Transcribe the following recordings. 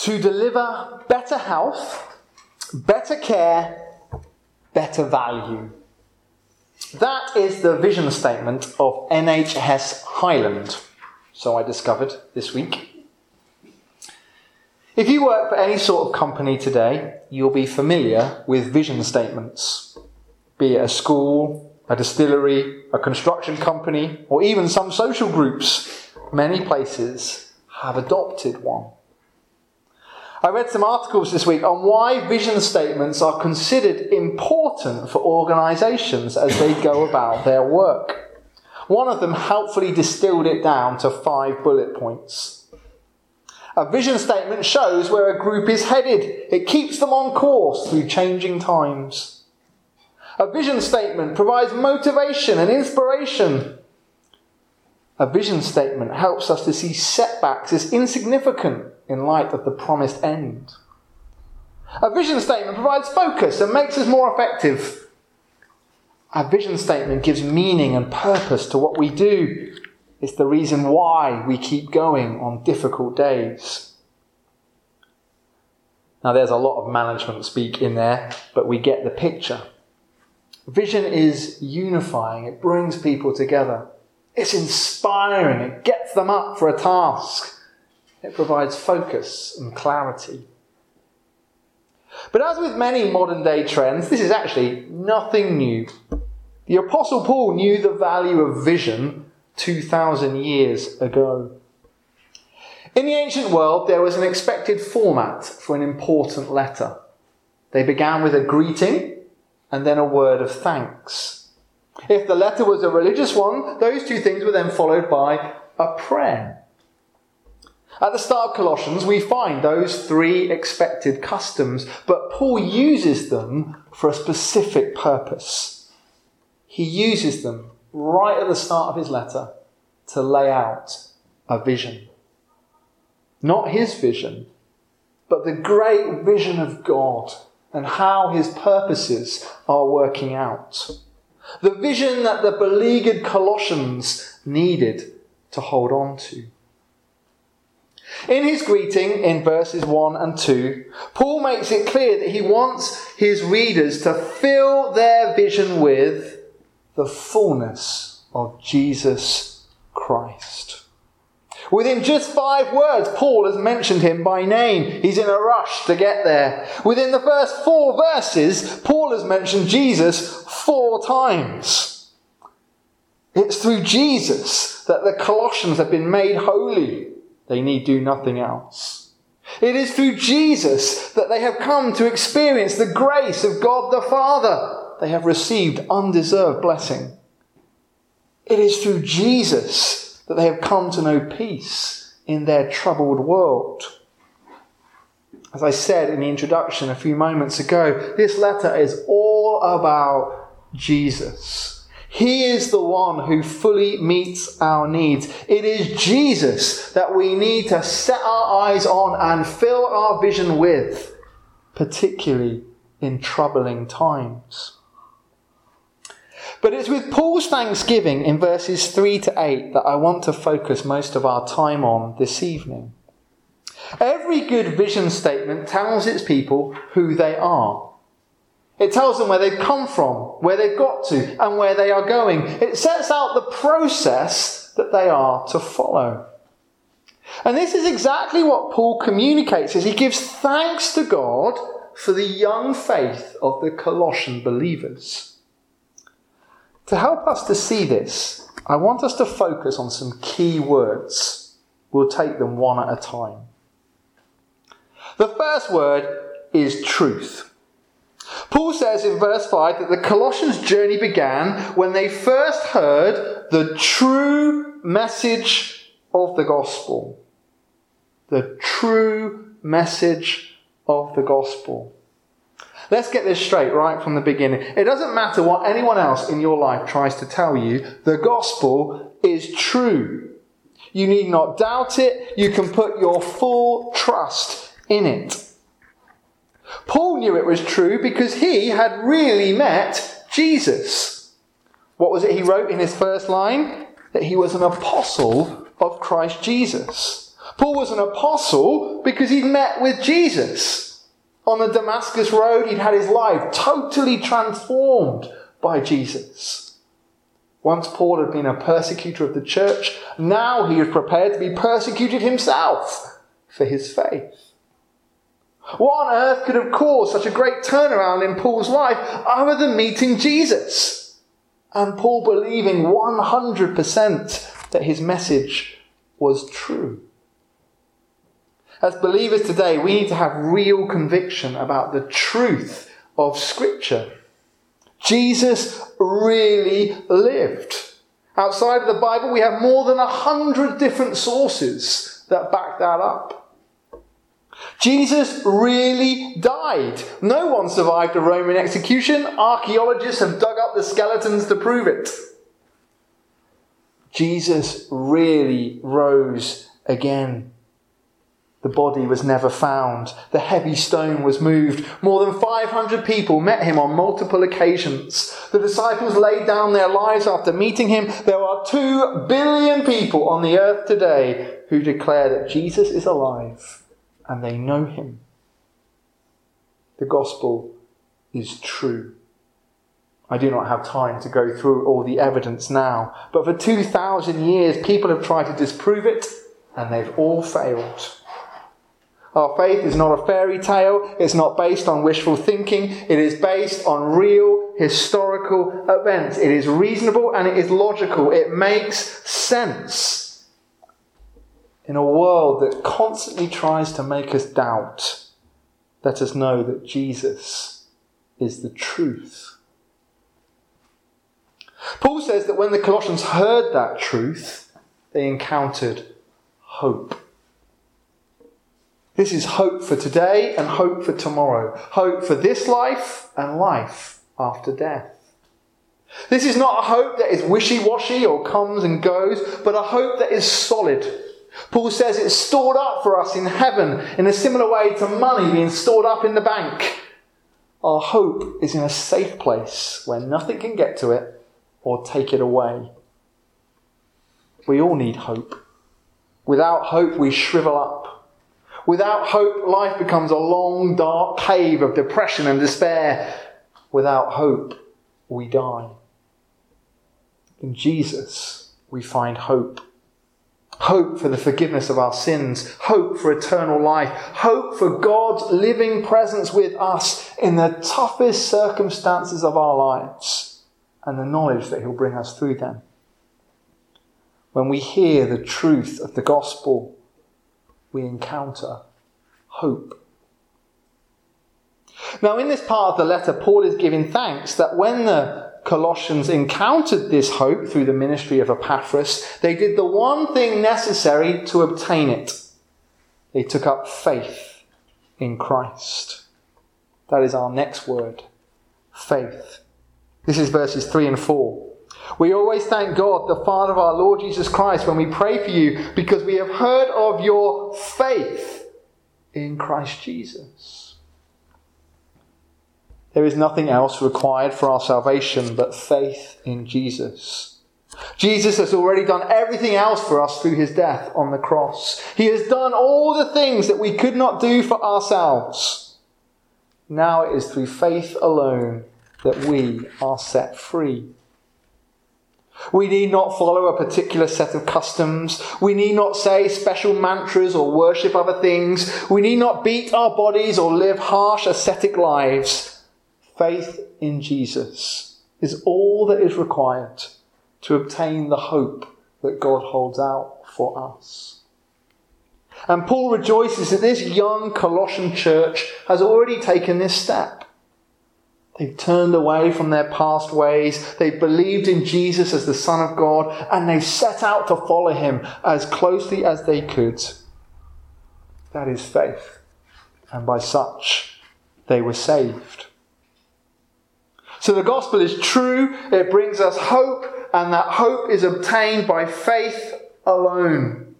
to deliver better health, better care, better value. That is the vision statement of NHS Highland, so I discovered this week. If you work for any sort of company today, you'll be familiar with vision statements, be it a school, a distillery, a construction company, or even some social groups. Many places have adopted one. I read some articles this week on why vision statements are considered important for organisations as they go about their work. One of them helpfully distilled it down to five bullet points. A vision statement shows where a group is headed. It keeps them on course through changing times. A vision statement provides motivation and inspiration. A vision statement helps us to see setbacks as insignificant in light of the promised end. A vision statement provides focus and makes us more effective. A vision statement gives meaning and purpose to what we do. It's the reason why we keep going on difficult days. Now, there's a lot of management speak in there, but we get the picture. Vision is unifying, it brings people together. It's inspiring, it gets them up for a task. It provides focus and clarity. But as with many modern day trends, this is actually nothing new. The Apostle Paul knew the value of vision 2,000 years ago. In the ancient world, there was an expected format for an important letter. They began with a greeting and then a word of thanks. If the letter was a religious one, those two things were then followed by a prayer. At the start of Colossians, we find those three expected customs, but Paul uses them for a specific purpose. He uses them right at the start of his letter to lay out a vision. Not his vision, but the great vision of God and how his purposes are working out. The vision that the beleaguered Colossians needed to hold on to. In his greeting in verses 1 and 2, Paul makes it clear that he wants his readers to fill their vision with the fullness of Jesus Christ. Within just five words, Paul has mentioned him by name. He's in a rush to get there. Within the first four verses, Paul has mentioned Jesus four times. It's through Jesus that the Colossians have been made holy. They need do nothing else. It is through Jesus that they have come to experience the grace of God the Father. They have received undeserved blessing. It is through Jesus that they have come to know peace in their troubled world. As I said in the introduction a few moments ago, this letter is all about Jesus. He is the one who fully meets our needs. It is Jesus that we need to set our eyes on and fill our vision with, particularly in troubling times. But it's with Paul's thanksgiving in verses 3 to 8 that I want to focus most of our time on this evening. Every good vision statement tells its people who they are. It tells them where they've come from, where they've got to, and where they are going. It sets out the process that they are to follow. And this is exactly what Paul communicates as he gives thanks to God for the young faith of the Colossian believers. To help us to see this, I want us to focus on some key words. We'll take them one at a time. The first word is truth. Paul says in verse 5 that the Colossians' journey began when they first heard the true message of the gospel. The true message of the gospel. Let's get this straight right from the beginning. It doesn't matter what anyone else in your life tries to tell you, the gospel is true. You need not doubt it. You can put your full trust in it. Paul knew it was true because he had really met Jesus. What was it he wrote in his first line? That he was an apostle of Christ Jesus. Paul was an apostle because he'd met with Jesus. On the Damascus Road, he'd had his life totally transformed by Jesus. Once Paul had been a persecutor of the church, now he was prepared to be persecuted himself for his faith. What on earth could have caused such a great turnaround in Paul's life other than meeting Jesus? And Paul believing 100% that his message was true. As believers today, we need to have real conviction about the truth of Scripture. Jesus really lived. Outside of the Bible, we have more than a hundred different sources that back that up. Jesus really died. No one survived a Roman execution. Archaeologists have dug up the skeletons to prove it. Jesus really rose again. The body was never found. The heavy stone was moved. More than 500 people met him on multiple occasions. The disciples laid down their lives after meeting him. There are 2 billion people on the earth today who declare that Jesus is alive and they know him. The gospel is true. I do not have time to go through all the evidence now, but for 2,000 years people have tried to disprove it and they've all failed. Our faith is not a fairy tale. It's not based on wishful thinking. It is based on real historical events. It is reasonable and it is logical. It makes sense. In a world that constantly tries to make us doubt, let us know that Jesus is the truth. Paul says that when the Colossians heard that truth, they encountered hope. This is hope for today and hope for tomorrow. Hope for this life and life after death. This is not a hope that is wishy washy or comes and goes, but a hope that is solid. Paul says it's stored up for us in heaven in a similar way to money being stored up in the bank. Our hope is in a safe place where nothing can get to it or take it away. We all need hope. Without hope, we shrivel up. Without hope, life becomes a long, dark cave of depression and despair. Without hope, we die. In Jesus, we find hope. Hope for the forgiveness of our sins, hope for eternal life, hope for God's living presence with us in the toughest circumstances of our lives, and the knowledge that He'll bring us through them. When we hear the truth of the gospel, we encounter hope. Now, in this part of the letter, Paul is giving thanks that when the Colossians encountered this hope through the ministry of Epaphras, they did the one thing necessary to obtain it. They took up faith in Christ. That is our next word faith. This is verses 3 and 4. We always thank God, the Father of our Lord Jesus Christ, when we pray for you because we have heard of your faith in Christ Jesus. There is nothing else required for our salvation but faith in Jesus. Jesus has already done everything else for us through his death on the cross. He has done all the things that we could not do for ourselves. Now it is through faith alone that we are set free. We need not follow a particular set of customs. We need not say special mantras or worship other things. We need not beat our bodies or live harsh ascetic lives. Faith in Jesus is all that is required to obtain the hope that God holds out for us. And Paul rejoices that this young Colossian church has already taken this step. They've turned away from their past ways. They believed in Jesus as the Son of God, and they set out to follow him as closely as they could. That is faith. And by such, they were saved. So the gospel is true, it brings us hope, and that hope is obtained by faith alone.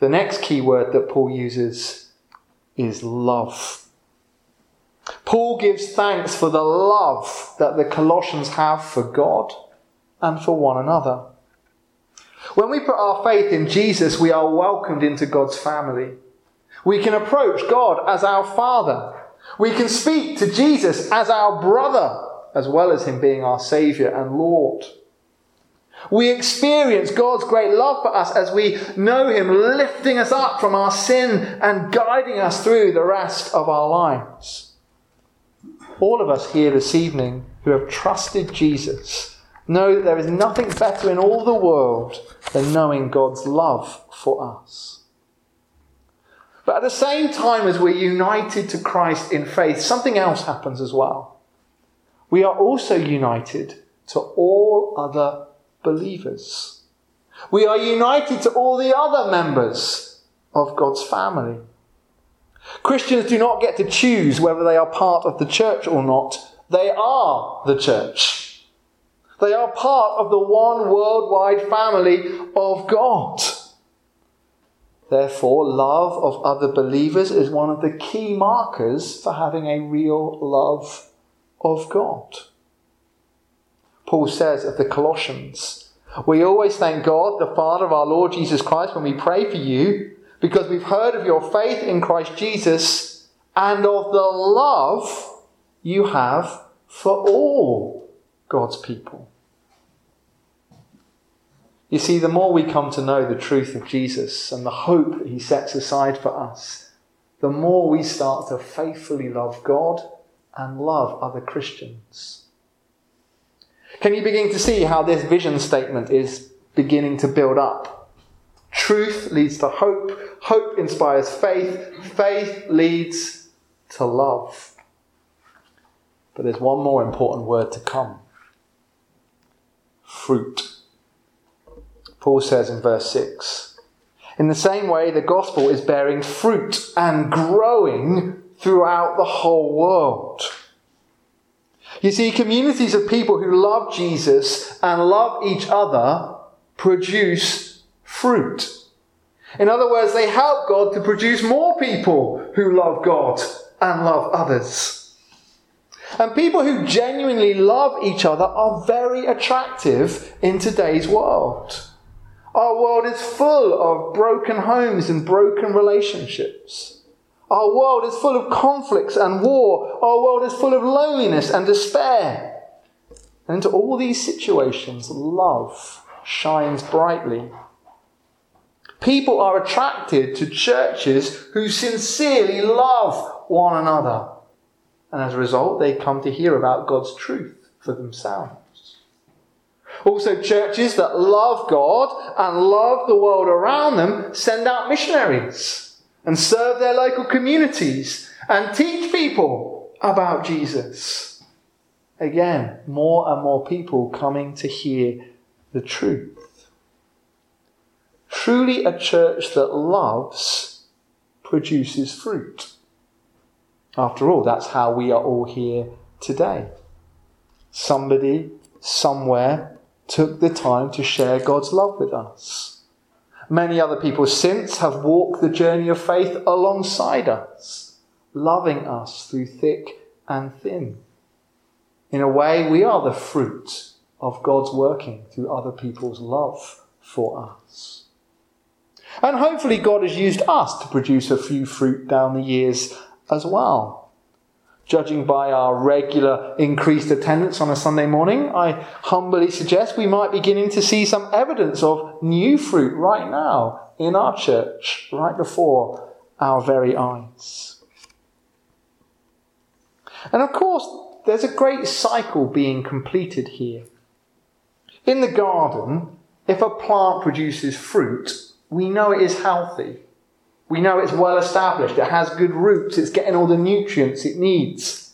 The next key word that Paul uses is love. Paul gives thanks for the love that the Colossians have for God and for one another. When we put our faith in Jesus, we are welcomed into God's family. We can approach God as our Father. We can speak to Jesus as our brother, as well as Him being our Saviour and Lord. We experience God's great love for us as we know Him lifting us up from our sin and guiding us through the rest of our lives. All of us here this evening who have trusted Jesus know that there is nothing better in all the world than knowing God's love for us. But at the same time as we're united to Christ in faith, something else happens as well. We are also united to all other believers. We are united to all the other members of God's family. Christians do not get to choose whether they are part of the church or not. They are the church. They are part of the one worldwide family of God. Therefore, love of other believers is one of the key markers for having a real love of God. Paul says of the Colossians, We always thank God, the Father of our Lord Jesus Christ, when we pray for you, because we've heard of your faith in Christ Jesus and of the love you have for all God's people. You see, the more we come to know the truth of Jesus and the hope that he sets aside for us, the more we start to faithfully love God and love other Christians. Can you begin to see how this vision statement is beginning to build up? Truth leads to hope, hope inspires faith, faith leads to love. But there's one more important word to come fruit. Paul says in verse 6 In the same way, the gospel is bearing fruit and growing throughout the whole world. You see, communities of people who love Jesus and love each other produce fruit. In other words, they help God to produce more people who love God and love others. And people who genuinely love each other are very attractive in today's world. Our world is full of broken homes and broken relationships. Our world is full of conflicts and war. Our world is full of loneliness and despair. And into all these situations, love shines brightly. People are attracted to churches who sincerely love one another. And as a result, they come to hear about God's truth for themselves. Also, churches that love God and love the world around them send out missionaries and serve their local communities and teach people about Jesus. Again, more and more people coming to hear the truth. Truly, a church that loves produces fruit. After all, that's how we are all here today. Somebody, somewhere, took the time to share God's love with us. Many other people since have walked the journey of faith alongside us, loving us through thick and thin. In a way, we are the fruit of God's working through other people's love for us. And hopefully, God has used us to produce a few fruit down the years as well. Judging by our regular increased attendance on a Sunday morning, I humbly suggest we might be beginning to see some evidence of new fruit right now in our church, right before our very eyes. And of course, there's a great cycle being completed here. In the garden, if a plant produces fruit, we know it is healthy. We know it's well established, it has good roots, it's getting all the nutrients it needs.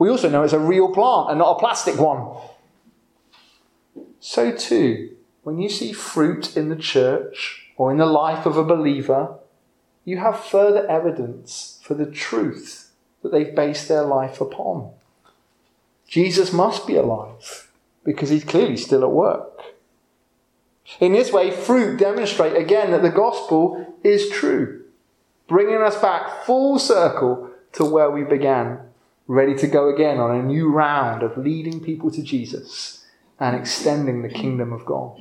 We also know it's a real plant and not a plastic one. So, too, when you see fruit in the church or in the life of a believer, you have further evidence for the truth that they've based their life upon. Jesus must be alive because he's clearly still at work. In this way, fruit demonstrate again that the gospel is true bringing us back full circle to where we began, ready to go again on a new round of leading people to Jesus and extending the kingdom of God.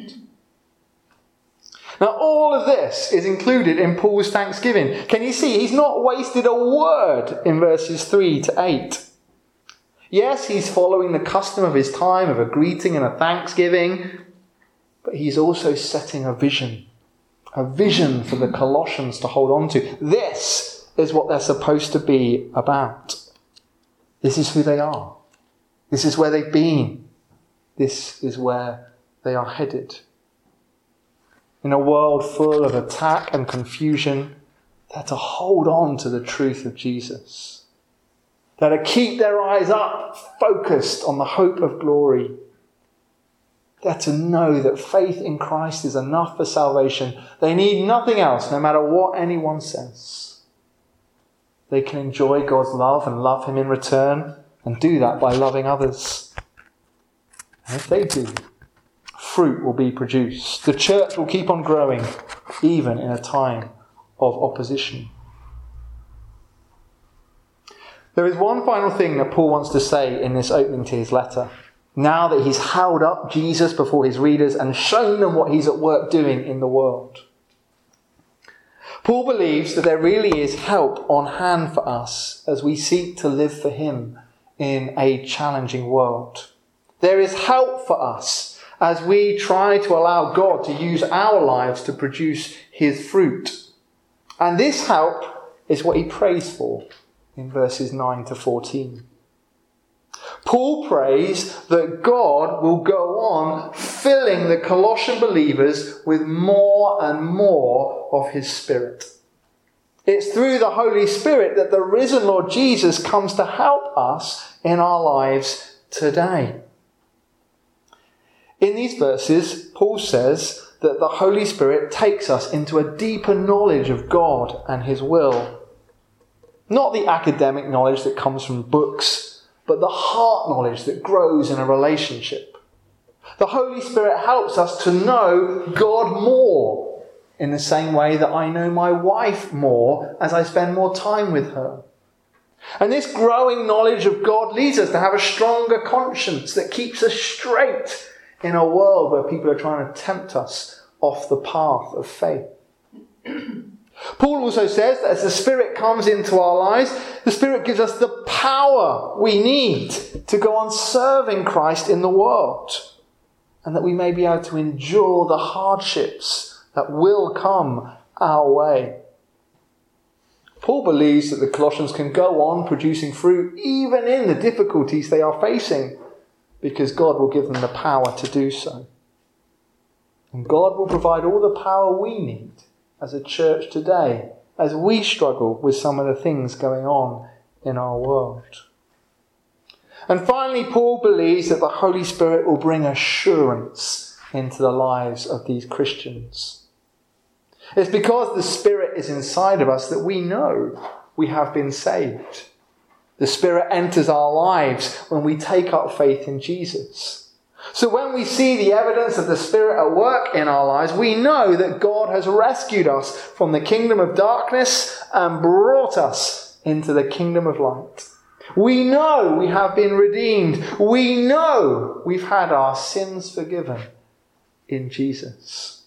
Now, all of this is included in Paul's thanksgiving. Can you see? He's not wasted a word in verses 3 to 8. Yes, he's following the custom of his time of a greeting and a thanksgiving, but he's also setting a vision. A vision for the Colossians to hold on to. This is what they're supposed to be about. This is who they are. This is where they've been. This is where they are headed. In a world full of attack and confusion, they're to hold on to the truth of Jesus. They're to keep their eyes up, focused on the hope of glory. They're to know that faith in Christ is enough for salvation. They need nothing else, no matter what anyone says. They can enjoy God's love and love Him in return, and do that by loving others. And if they do, fruit will be produced. The church will keep on growing, even in a time of opposition. There is one final thing that Paul wants to say in this opening to his letter. Now that he's held up Jesus before his readers and shown them what he's at work doing in the world. Paul believes that there really is help on hand for us as we seek to live for him in a challenging world. There is help for us as we try to allow God to use our lives to produce his fruit. And this help is what he prays for in verses 9 to 14. Paul prays that God will go on filling the Colossian believers with more and more of his Spirit. It's through the Holy Spirit that the risen Lord Jesus comes to help us in our lives today. In these verses, Paul says that the Holy Spirit takes us into a deeper knowledge of God and His will. Not the academic knowledge that comes from books, but the heart knowledge that grows in a relationship. The Holy Spirit helps us to know God more in the same way that I know my wife more as I spend more time with her. And this growing knowledge of God leads us to have a stronger conscience that keeps us straight in a world where people are trying to tempt us off the path of faith. Paul also says that as the Spirit comes into our lives, the Spirit gives us the power we need to go on serving Christ in the world. And that we may be able to endure the hardships that will come our way. Paul believes that the Colossians can go on producing fruit even in the difficulties they are facing because God will give them the power to do so. And God will provide all the power we need as a church today as we struggle with some of the things going on in our world. And finally, Paul believes that the Holy Spirit will bring assurance into the lives of these Christians. It's because the Spirit is inside of us that we know we have been saved. The Spirit enters our lives when we take up faith in Jesus. So when we see the evidence of the Spirit at work in our lives, we know that God has rescued us from the kingdom of darkness and brought us into the kingdom of light. We know we have been redeemed. We know we've had our sins forgiven in Jesus.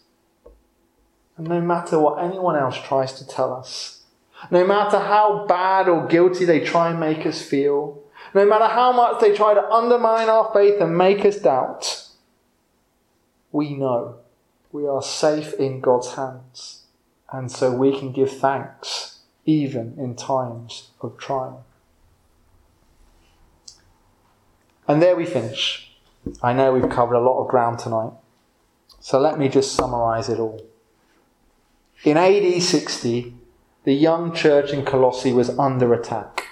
And no matter what anyone else tries to tell us, no matter how bad or guilty they try and make us feel, no matter how much they try to undermine our faith and make us doubt, we know we are safe in God's hands. And so we can give thanks even in times of trial. And there we finish. I know we've covered a lot of ground tonight. So let me just summarize it all. In AD 60, the young church in Colossae was under attack.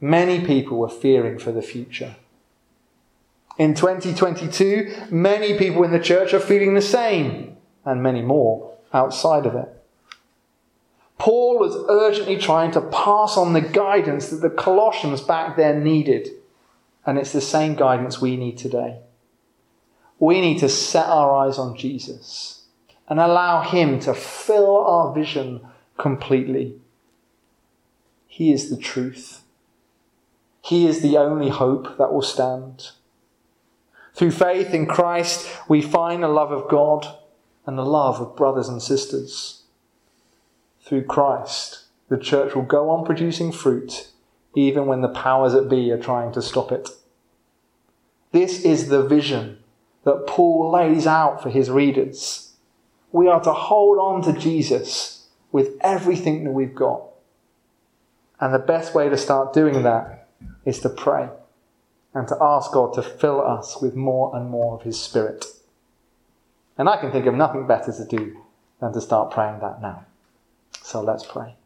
Many people were fearing for the future. In 2022, many people in the church are feeling the same, and many more outside of it. Paul was urgently trying to pass on the guidance that the Colossians back then needed, and it's the same guidance we need today. We need to set our eyes on Jesus and allow Him to fill our vision completely. He is the truth. He is the only hope that will stand. Through faith in Christ, we find the love of God and the love of brothers and sisters. Through Christ, the church will go on producing fruit even when the powers that be are trying to stop it. This is the vision that Paul lays out for his readers. We are to hold on to Jesus with everything that we've got. And the best way to start doing that is to pray and to ask God to fill us with more and more of His Spirit. And I can think of nothing better to do than to start praying that now. So let's pray.